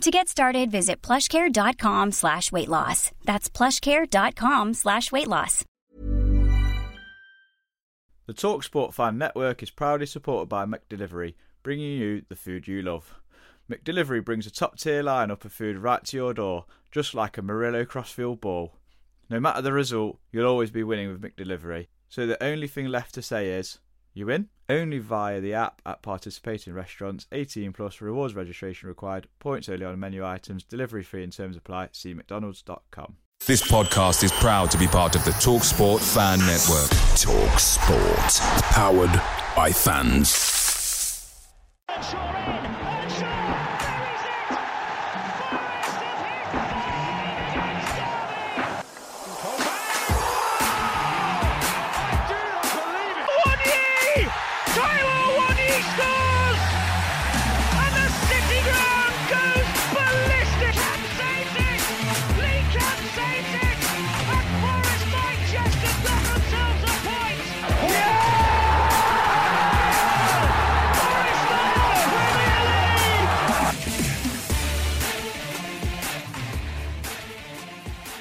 To get started, visit plushcare.com slash weight loss. That's plushcare.com slash weight loss. The TalkSport Fan Network is proudly supported by McDelivery, bringing you the food you love. McDelivery brings a top-tier lineup of food right to your door, just like a Murillo Crossfield ball. No matter the result, you'll always be winning with McDelivery. So the only thing left to say is, you win? Only via the app at participating restaurants. 18 plus rewards registration required. Points only on menu items. Delivery fee and terms apply. See mcdonalds.com. This podcast is proud to be part of the TalkSport Fan Network. TalkSport. Powered by fans.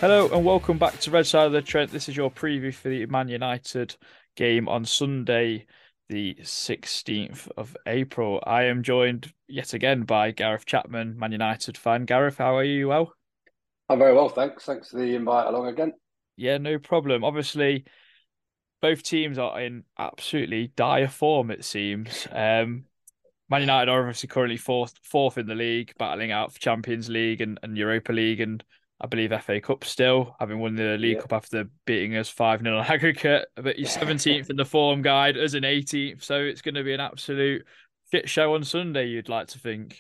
Hello and welcome back to Red Side of the Trent. This is your preview for the Man United game on Sunday, the 16th of April. I am joined yet again by Gareth Chapman, Man United fan. Gareth, how are you? Well, I'm very well, thanks. Thanks for the invite along again. yeah, no problem. Obviously, both teams are in absolutely dire form, it seems. Um, Man United are obviously currently fourth fourth in the league, battling out for Champions League and, and Europa League and I believe FA Cup still, having won the League Yeah. Cup after beating us 5 0 on aggregate. But you're 17th in the form guide as an 18th, so it's going to be an absolute shit show on Sunday, you'd like to think.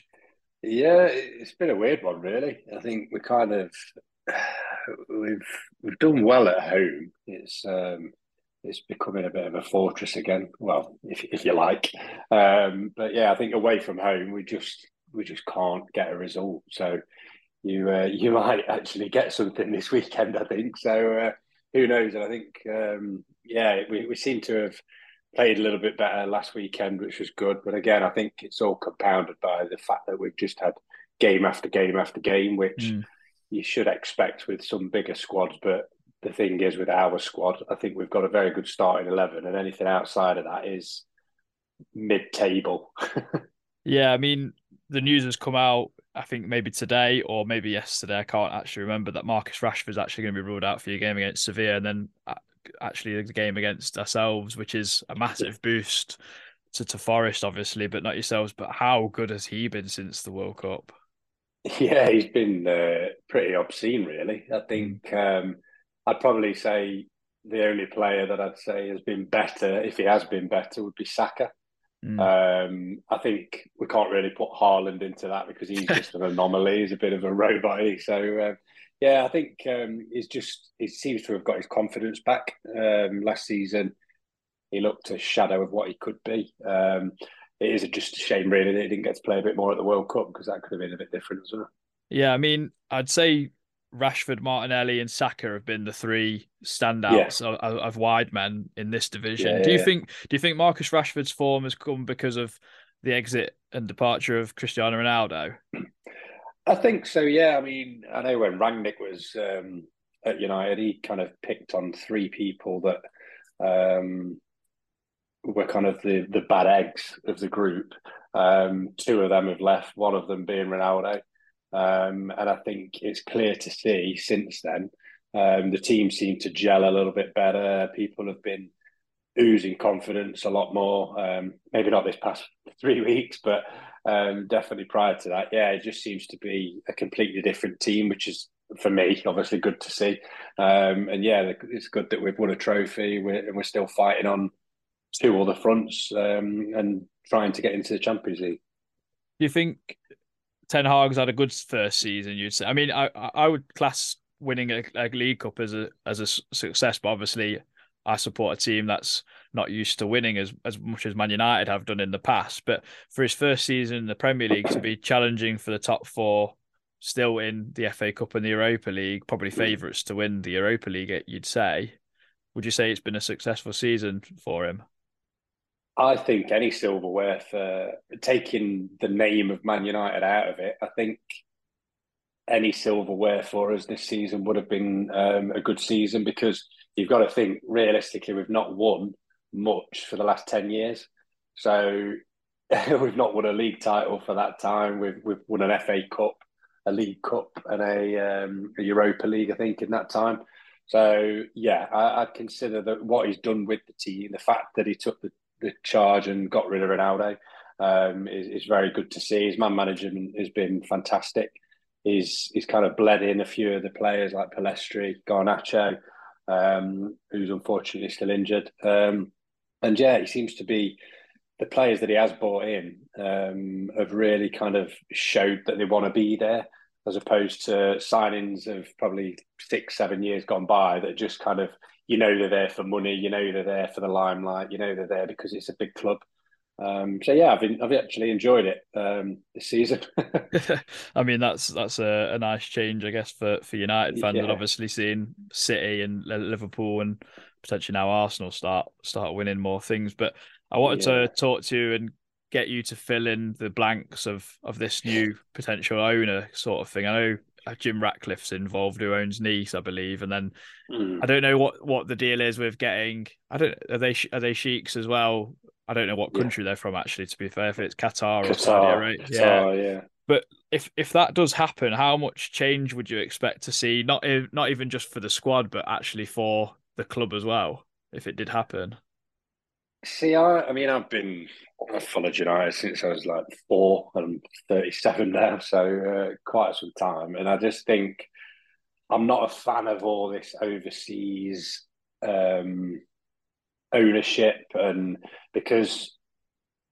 Yeah, it's been a weird one, really. I think we kind of we've we've done well at home. It's um it's becoming a bit of a fortress again. Well, if if you like. Um, but yeah, I think away from home, we just we just can't get a result. So you uh, you might actually get something this weekend. I think so. Uh, who knows? And I think um, yeah, we we seem to have played a little bit better last weekend, which was good. But again, I think it's all compounded by the fact that we've just had game after game after game, which Mm. you should expect with some bigger squads. But the thing is, with our squad, I think we've got a very good starting eleven, and anything outside of that is mid-table. Yeah, I mean, the news has come out, I think maybe today or maybe yesterday. I can't actually remember that Marcus Rashford's actually going to be ruled out for your game against Sevilla and then actually the game against ourselves, which is a massive boost to, to Forest, obviously, but not yourselves. But how good has he been since the World Cup? Yeah, he's been uh, pretty obscene, really. I think um, I'd probably say the only player that I'd say has been better, if he has been better, would be Saka. Mm. Um, I think we can't really put Haaland into that because he's just an anomaly. He's a bit of a robot. So, uh, yeah, I think um, he's just he seems to have got his confidence back. Um, last season, he looked a shadow of what he could be. Um, it is just a shame, really, that he didn't get to play a bit more at the World Cup because that could have been a bit different as well. Yeah, I mean, I'd say Rashford, Martinelli, and Saka have been the three standouts of, of, of wide men in this division. Yeah, do you yeah. think? Do you think Marcus Rashford's form has come because of the exit and departure of Cristiano Ronaldo? I think so. Yeah, I mean, I know when Rangnick was um, at United, he kind of picked on three people that um, were kind of the the bad eggs of the group. Um, two of them have left. One of them being Ronaldo, um, and I think it's clear to see since then um, the team seemed to gel a little bit better. People have been oozing confidence a lot more. Um, maybe not this past three weeks, but um, definitely prior to that. Yeah, it just seems to be a completely different team, which is for me obviously good to see. Um, and yeah, it's good that we've won a trophy we're, and we're still fighting on two other fronts um, and trying to get into the Champions League. Do you think Ten Hag's had a good first season? You'd say. I mean, I I would class winning a, a League Cup as a as a success, but obviously I support a team that's not used to winning as as much as Man United have done in the past. But for his first season in the Premier League to be challenging for the top four, still in the FA Cup and the Europa League, probably favourites to win the Europa League, you'd say. Would you say it's been a successful season for him? I think any silverware for taking the name of Man United out of it, I think any silverware for us this season would have been um, a good season because you've got to think realistically, we've not won much for the last 10 years. So we've not won a league title for that time. We've, we've won an FA Cup, a League Cup, and a, um, a Europa League, I think, in that time. So, yeah, I, I'd consider that what he's done with the team, the fact that he took the, the charge and got rid of Ronaldo um, is, is very good to see. His man management has been fantastic. He's, he's kind of bled in a few of the players like Pellistri, Garnacho, um, who's unfortunately still injured. Um, and yeah, he seems to be the players that he has brought in um, have really kind of showed that they want to be there, as opposed to signings of probably six, seven years gone by that just kind of you know they're there for money, you know they're there for the limelight, you know they're there because it's a big club. Um, so yeah, I've been, I've actually enjoyed it um, this season. I mean, that's that's a, a, nice change, I guess, for for United fans, yeah. and obviously seeing City and Liverpool and potentially now Arsenal start start winning more things. But I wanted yeah. to talk to you and get you to fill in the blanks of of this new potential owner sort of thing. I know Jim Ratcliffe's involved, who owns Nice, I believe, and then mm. I don't know what what the deal is with getting. I don't are they are they sheiks as well I don't know what country yeah. they're from actually. To be fair, if it's Qatar, Qatar or Saudi Arabia, Qatar, yeah. yeah. But if if that does happen, how much change would you expect to see? Not not even just for the squad, but actually for the club as well. If it did happen. See, I, I mean, I've been I've followed United since I was like four. I'm 37 now, so uh, quite some time. And I just think I'm not a fan of all this overseas um, ownership and because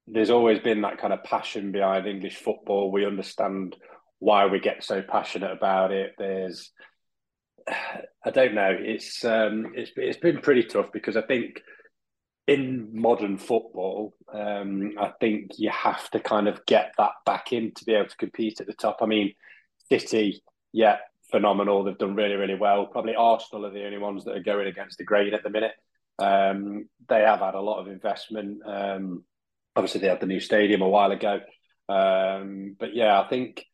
there's always been that kind of passion behind English football. We understand why we get so passionate about it. There's, I don't know. It's um, it's it's been pretty tough because I think in modern football, um, I think you have to kind of get that back in to be able to compete at the top. I mean, City, yeah, phenomenal. They've done really, really well. Probably Arsenal are the only ones that are going against the grain at the minute. Um, they have had a lot of investment. Um, obviously, they had the new stadium a while ago. Um, but yeah, I think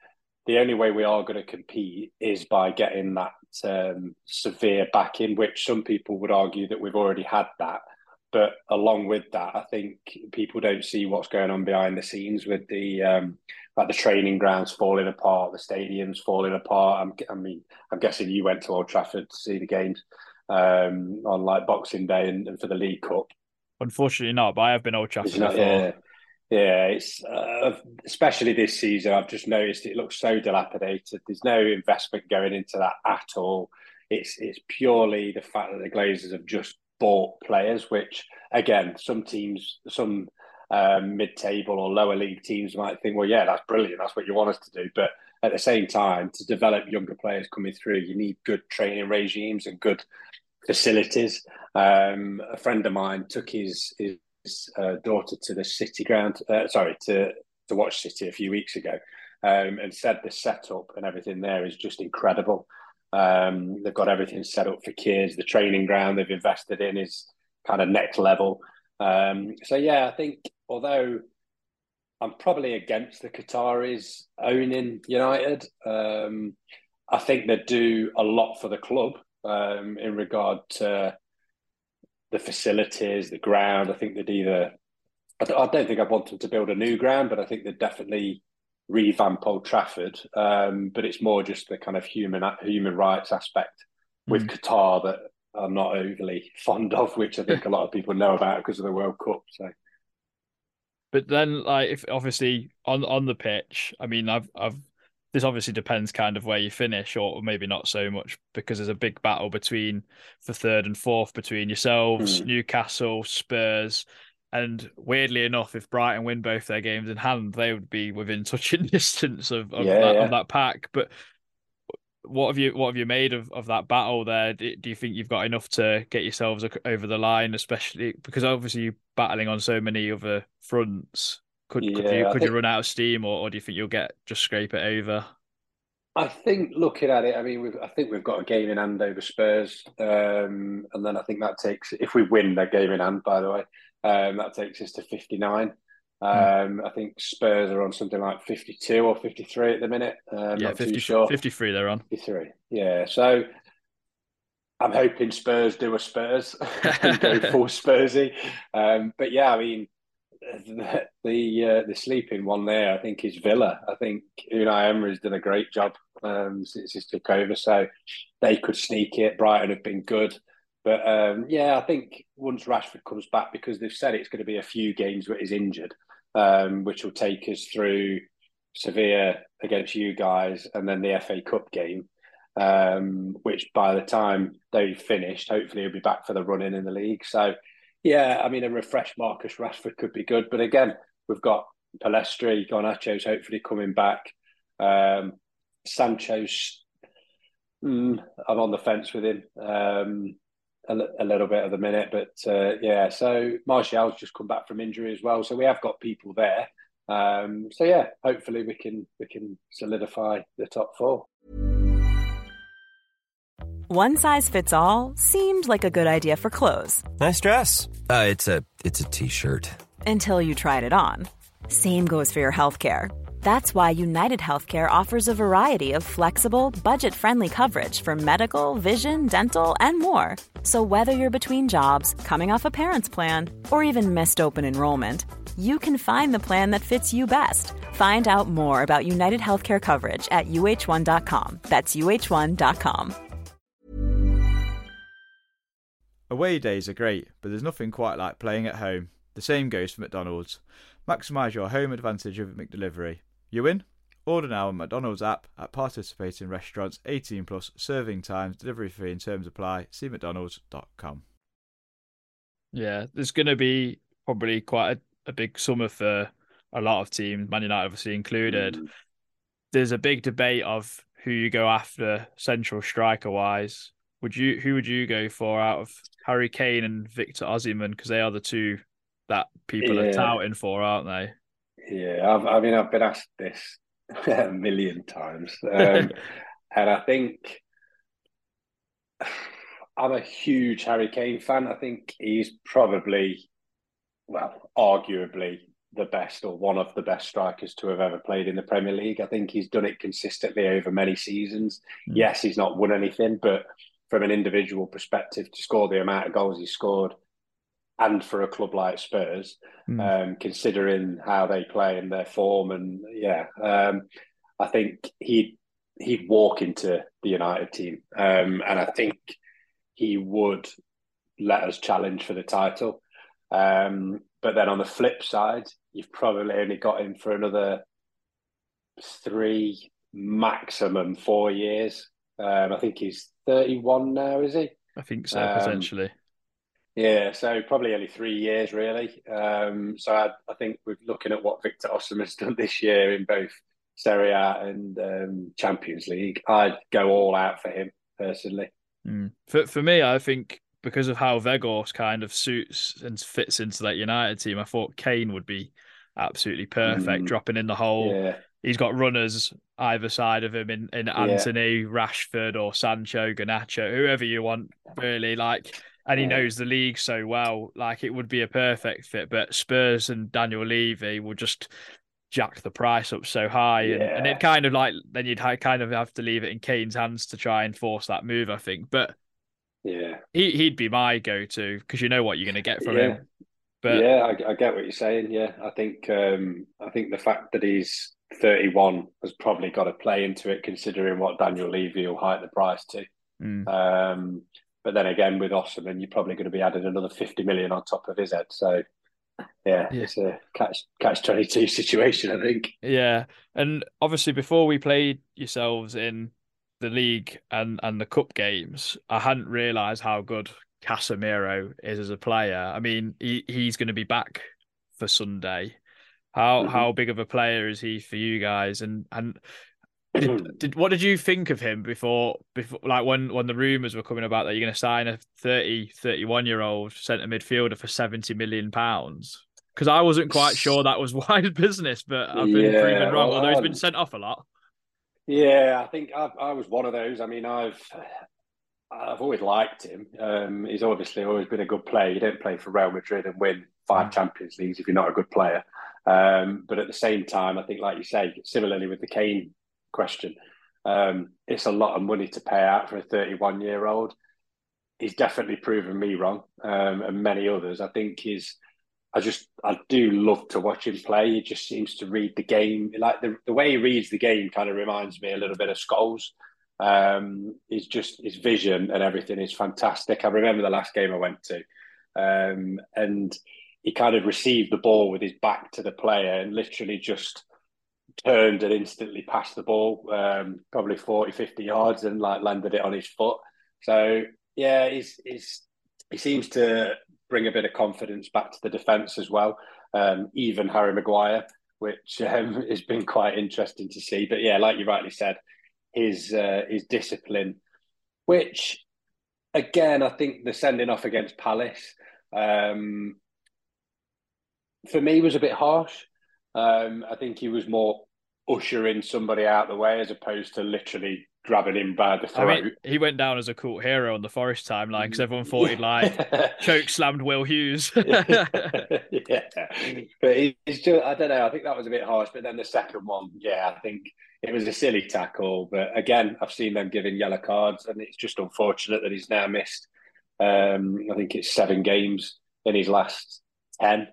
the only way we are going to compete is by getting that um, severe backing, which some people would argue that we've already had that. But along with that, I think people don't see what's going on behind the scenes with the um, like the training grounds falling apart, the stadiums falling apart. I'm, I mean, I'm guessing you went to Old Trafford to see the games um, on like Boxing Day and, and, for the League Cup. Unfortunately, not. But I have been Old Trafford not, Yeah, yeah. It's uh, especially this season. I've just noticed it looks so dilapidated. There's no investment going into that at all. It's it's purely the fact that the Glazers have just bought players, which again, some teams, some um, mid-table or lower league teams might think, well, yeah, that's brilliant. That's what you want us to do. But at the same time, to develop younger players coming through, you need good training regimes and good facilities. Um, a friend of mine took his his uh, daughter to the City ground, uh, sorry, to to watch City a few weeks ago, um, and said the setup and everything there is just incredible. Um, they've got everything set up for kids. The training ground they've invested in is kind of next level. Um, so yeah, I think although I'm probably against the Qataris owning United, um, I think they do a lot for the club um, in regard to the facilities, the ground. I think they'd either, I don't think I want them to build a new ground, but I think they'd definitely revamp Old Trafford. Um, but it's more just the kind of human human rights aspect with mm. Qatar that I'm not overly fond of, which I think a lot of people know about because of the World Cup. So. But then, like, if obviously on on the pitch, I mean, I've I've this obviously depends kind of where you finish, or maybe not so much because there's a big battle between for third and fourth between yourselves, mm. Newcastle, Spurs, and weirdly enough, if Brighton win both their games in hand, they would be within touching distance of, of, yeah, that, yeah. of that pack. But what have you what have you made of, of that battle there? Do, do you think you've got enough to get yourselves over the line, especially because obviously you're battling on so many other fronts? Could could you could think- you run out of steam, or, or do you think you'll get just scrape it over? I think looking at it, I mean, we've, I think we've got a game in hand over Spurs, um, and then I think that takes if we win that game in hand, by the way, um, that takes us to fifty nine. Um, I think Spurs are on something like fifty two or fifty three at the minute. Um, yeah, not 50, too sure. 53 they're on. 53. Yeah. So I'm hoping Spurs do a Spurs and go full Spursy. Um, but yeah, I mean, the the, uh, the sleeping one there, I think, is Villa. I think Unai Emery's done a great job um, since he took over. So they could sneak it. Brighton have been good. But um, yeah, I think once Rashford comes back, because they've said it's going to be a few games where he's injured, um, which will take us through Sevilla against you guys and then the FA Cup game, um, which by the time they've finished, hopefully he'll be back for the run in in the league. So, yeah, I mean, a refreshed Marcus Rashford could be good. But again, we've got Pellistri, Garnacho's hopefully coming back. Um, Sancho's, mm, I'm on the fence with him. A, a little bit at the minute, but uh, yeah. So Martial's just come back from injury as well, so we have got people there. Um, so yeah, hopefully we can we can solidify the top four. One size fits all seemed like a good idea for clothes Nice dress. Uh, it's a it's a t-shirt. until you tried it on. Same goes for your healthcare. That's why United Healthcare offers a variety of flexible, budget friendly coverage for medical, vision, dental, and more. So, whether you're between jobs, coming off a parent's plan, or even missed open enrollment, you can find the plan that fits you best. Find out more about United Healthcare coverage at uh1.com. That's uh1.com. Away days are great, but there's nothing quite like playing at home. The same goes for McDonald's. Maximise your home advantage with McDelivery. You win? Order now on McDonald's app at participating restaurants 18 plus serving times, delivery fee and terms apply. See McDonald's.com. Yeah, there's going to be probably quite a, a big summer for a lot of teams, Man United obviously included. Mm. There's a big debate of who you go after central striker wise. Would you who would you go for out of Harry Kane and Victor Osimhen because they are the two that people are touting for, aren't they? Yeah, I've, I mean, I've been asked this a million times, um, and I think I'm a huge Harry Kane fan. I think he's probably, well, arguably the best or one of the best strikers to have ever played in the Premier League. I think he's done it consistently over many seasons. Mm. Yes, he's not won anything, but from an individual perspective, to score the amount of goals he scored, and for a club like Spurs, Mm. um, considering how they play and their form, and yeah, um, I think he'd he'd walk into the United team, um, and I think he would let us challenge for the title. Um, but then on the flip side, you've probably only got him for another three, maximum four years. Um, I think he's 31 now, is he? I think so, potentially. Yeah, so probably only three years, really. Um, so I, I think we're looking at what Victor Osimhen's done this year in both Serie A and um, Champions League. I'd go all out for him personally. Mm. For for me, I think because of how Vegos kind of suits and fits into that United team, I thought Kane would be absolutely perfect, Mm. dropping in the hole. Yeah, He's got runners either side of him in, in Antony, Rashford, or Sancho, Garnacho, whoever you want, really. Like, and he Yeah. knows the league so well. Like, it would be a perfect fit. But Spurs and Daniel Levy will just jack the price up so high, and, and it kind of like then you'd kind of have to leave it in Kane's hands to try and force that move. I think, but yeah, he he'd be my go-to because you know what you're going to get from Yeah. him. But yeah. I, I get what you're saying. Yeah, I think um, I think the fact that he's 31 has probably got to play into it, considering what Daniel Levy will hike the price to. mm, Um, but then again, with Osimhen, you're probably going to be adding another 50 million on top of his head. So, yeah, Yeah. it's a catch catch 22 situation, I think. Yeah, and obviously before we played yourselves in the league and and the cup games, I hadn't realised how good Casemiro is as a player. I mean, he he's going to be back for Sunday. How Mhm. how big of a player is he for you guys? And and did, did, what did you think of him before before like when when the rumors were coming about that you're going to sign a 30 31 year old centre midfielder for 70 million pounds because I wasn't quite sure that was wide business but I've been Yeah, proven wrong well, although he's been sent off a lot Yeah, I think I, I was one of those. I mean, I've I've always liked him. Um, he's obviously always been a good player. You don't play for Real Madrid and win five Mm. Champions Leagues if you're not a good player. Um, but at the same time, I think, like you say, similarly with the Kane question, um, it's a lot of money to pay out for a 31 year old. He's definitely proven me wrong, um, and many others. I think he's. I just I do love to watch him play. He just seems to read the game. Like the, the way he reads the game kind of reminds me a little bit of Scholes. Um, he's just his vision and everything is fantastic. I remember the last game I went to, um, and he kind of received the ball with his back to the player and literally just turned and instantly passed the ball, um, probably 40, 50 yards and like landed it on his foot. So yeah, he's, he's he seems to bring a bit of confidence back to the defence as well. Um, even Harry Maguire, which um, has been quite interesting to see. But yeah, like you rightly said, his uh, his discipline, which again, I think the sending off against Palace um, for me was a bit harsh. Um, I think he was more ushering somebody out the way as opposed to literally grabbing him by the I throat. mean he went down as a cult hero on the Forest timeline because everyone thought he'd like choke slammed Will Hughes yeah, but it's just I don't know. I think that was a bit harsh. But then the second one, yeah, I think it was a silly tackle. But again, I've seen them giving yellow cards, and it's just unfortunate that he's now missed. Um, I think it's seven games in his last ten.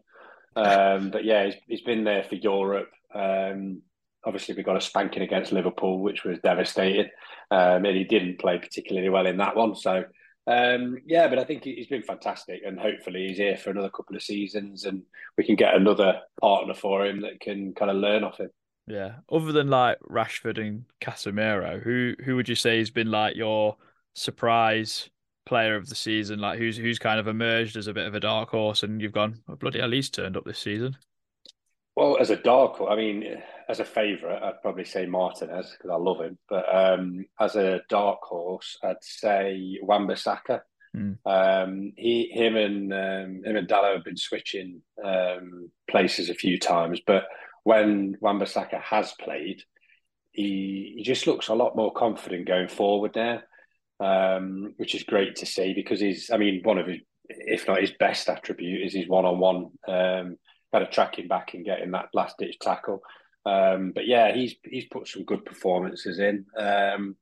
Um, but yeah, he's, he's been there for Europe. Um, obviously, we got a spanking against Liverpool, which was devastating, um, and he didn't play particularly well in that one. So um, yeah, but I think he's been fantastic, and hopefully he's here for another couple of seasons, and we can get another partner for him that can kind of learn off him. Yeah. Other than like Rashford and Casemiro, who who would you say has been like your surprise player of the season? Like who's who's kind of emerged as a bit of a dark horse, and you've gone oh, bloody hell, he's turned up this season. Well, as a dark, horse, I mean, as a favourite, I'd probably say Martinez because I love him. But um, as a dark horse, I'd say Wan-Bissaka. Mm. Um, he, him, and um, him and Dalot have been switching um, places a few times, but when Wan-Bissaka has played, he he just looks a lot more confident going forward now, um, which is great to see because he's. I mean, one of his, if not his best attribute, is his one-on-one. Um, kind of tracking back and getting that last ditch tackle. Um, but yeah, he's he's put some good performances in. Um,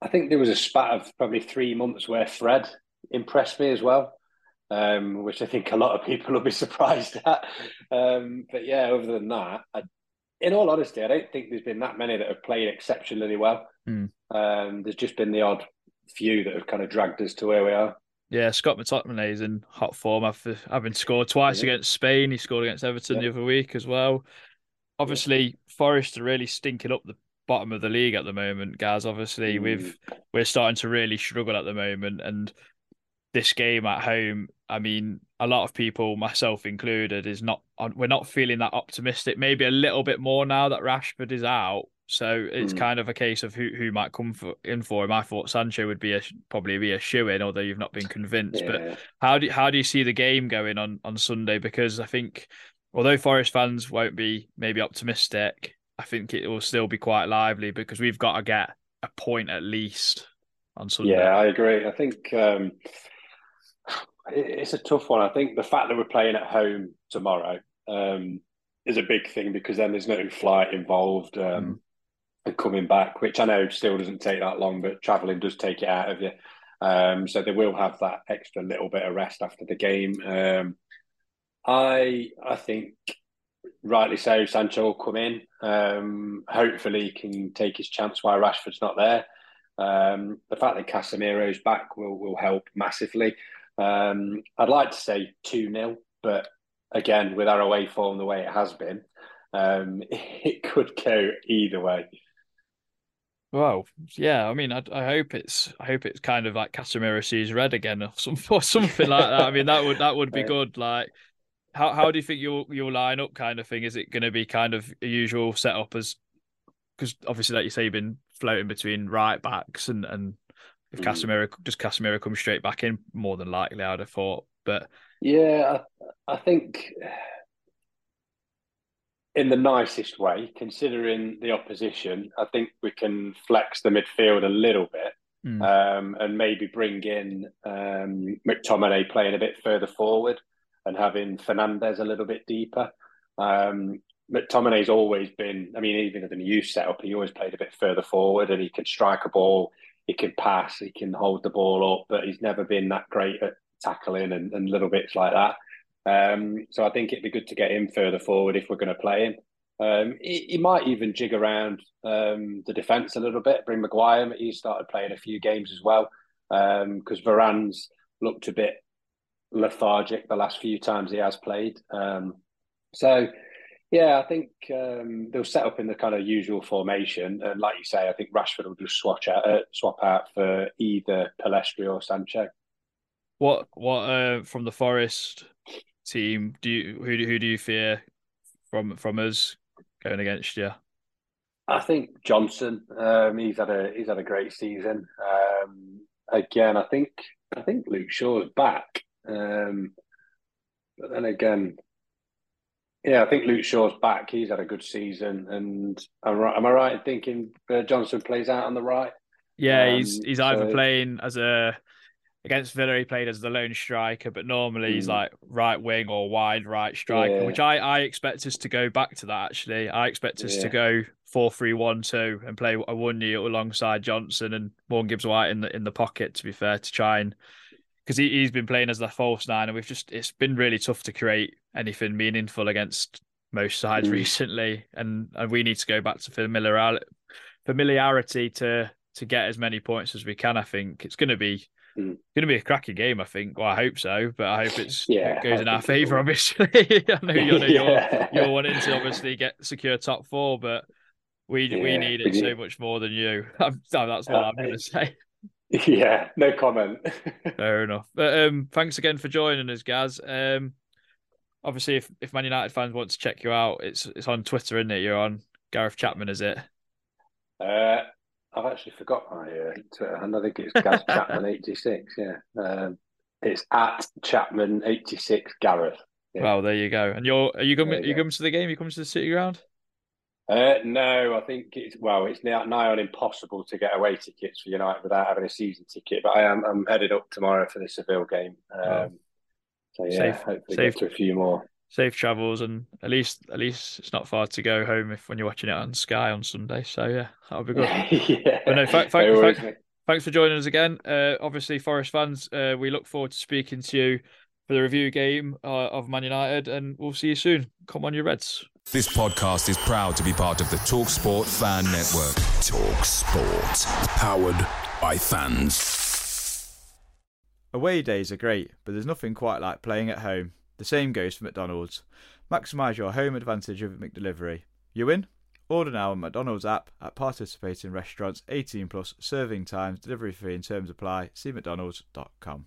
I think there was a spat of probably three months where Fred impressed me as well, um, which I think a lot of people will be surprised at. Um, but yeah, other than that, I, in all honesty, I don't think there's been that many that have played exceptionally well. Mm. Um, there's just been the odd few that have kind of dragged us to where we are. Yeah, Scott McTominay is in hot form after having scored twice Yeah. against Spain. He scored against Everton Yeah. the other week as well. Obviously, Forest are really stinking up the bottom of the league at the moment, guys. Obviously, Mm. we've we're starting to really struggle at the moment, and this game at home, I mean, a lot of people, myself included, is not we're not feeling that optimistic. Maybe a little bit more now that Rashford is out. So it's Mm. kind of a case of who who might come for, in for him. I thought Sancho would be a probably be a shoe in, although you've not been convinced. But how do how do you see the game going on on Sunday? Because I think although Forest fans won't be maybe optimistic, I think it will still be quite lively because we've got to get a point at least on Sunday. Yeah, I agree. I think um, it- it's a tough one. I think the fact that we're playing at home tomorrow um, is a big thing because then there's no flight involved um, coming back, which I know still doesn't take that long, but travelling does take it out of you. Um, so they will have that extra little bit of rest after the game. Um, I I think rightly so. Sancho will come in. Um, hopefully, he can take his chance while Rashford's not there. Um, the fact that Casemiro's back will will help massively. Um, I'd like to say two 0 but again, with our away form the way it has been, um, it could go either way. Well, yeah. I mean, I, I hope it's I hope it's kind of like Casemiro sees red again or some or something like that. I mean, that would that would be good. Like, how how do you think you'll you'll line up kind of thing? Is it going to be kind of a usual setup as because obviously, like you say, you've been floating between right backs and and if Mm. Casemiro does Casemiro come straight back in, more than likely, I'd have thought. But Yeah, I, I think in the nicest way, considering the opposition, I think we can flex the midfield a little bit Mm. um, and maybe bring in um, McTominay playing a bit further forward and having Fernandes a little bit deeper. Um, McTominay's always been, I mean, even in the youth setup, he always played a bit further forward and he can strike a ball, he can pass, he can hold the ball up, but he's never been that great at tackling and, and little bits like that. Um, so I think it'd be good to get him further forward if we're going to play him. Um, he, he might even jig around um, the defence a little bit. Bring Maguire. He started playing a few games as well because Varane's looked a bit lethargic the last few times he has played. Um, so yeah, I think um, they'll set up in the kind of usual formation, and like you say, I think Rashford will just swatch out, uh, swap out for either Pellistri or Sancho. what what uh, from the Forest team do you who do, who do you fear from from us going against you? I think Johnson. Um, he's had a he's had a great season. Um, again, I think I think Luke Shaw's back, um, but then again, yeah, I think Luke Shaw's back. He's had a good season, and am I, am I right in thinking uh, Johnson plays out on the right? Yeah, he's Um, he's either so- playing as a against Villa. He played as the lone striker, but normally he's Mm. like right wing or wide right striker, Yeah. which I I expect us to go back to that. Actually, I expect us to Yeah. go four three one two and play Awoniyi alongside Johnson and Morgan Gibbs White in the in the pocket. To be fair, to try and because he, he's been playing as the false nine, and we've just it's been really tough to create anything meaningful against most sides Mm. recently, and and we need to go back to familiarity familiarity to to get as many points as we can. I think it's going to be Mm. going to be a cracking game. I think. Well, I hope so, but I hope it's Yeah, it goes I in our favour. will. Obviously, I know, you know Yeah. you're you're wanting to obviously get secure top four, but we we Yeah, need we it so need- much more than you. I'm, that's what Uh, I'm going to say. Yeah, no comment. Fair enough. But um, thanks again for joining us, Gaz. Um, obviously, if, if Man United fans want to check you out, it's it's on Twitter, isn't it? You're on Gareth Chapman, is it? Uh, I've actually forgot my uh, Twitter handle. I think it's Gaz Chapman eighty six. Yeah, um, it's at Chapman eighty six Gareth. Yeah. Well, there you go. And you're are you coming? You you coming to the game? You coming to the City Ground? Uh, no, I think it's well, it's now nigh on impossible to get away tickets for United without having a season ticket. But I am I'm headed up tomorrow for the Seville game. Um, Oh. so yeah, Safe- hopefully safe. get to a few more. Safe travels, and at least at least it's not far to go home if when you're watching it on Sky on Sunday. So yeah, that'll be good. yeah, But no, thank- thank- No worries, thank- Thanks for joining us again. Uh, obviously, Forest fans, uh, we look forward to speaking to you for the review game uh, of Man United, and we'll see you soon. Come on, your Reds. This podcast is proud to be part of the TalkSport Fan Network. TalkSport. Powered by fans. Away days are great, but there's nothing quite like playing at home. The same goes for McDonald's. Maximise your home advantage with McDelivery. You win? Order now on McDonald's app at participating restaurants 18 plus serving times, delivery fee and terms apply. See McDonald's.com.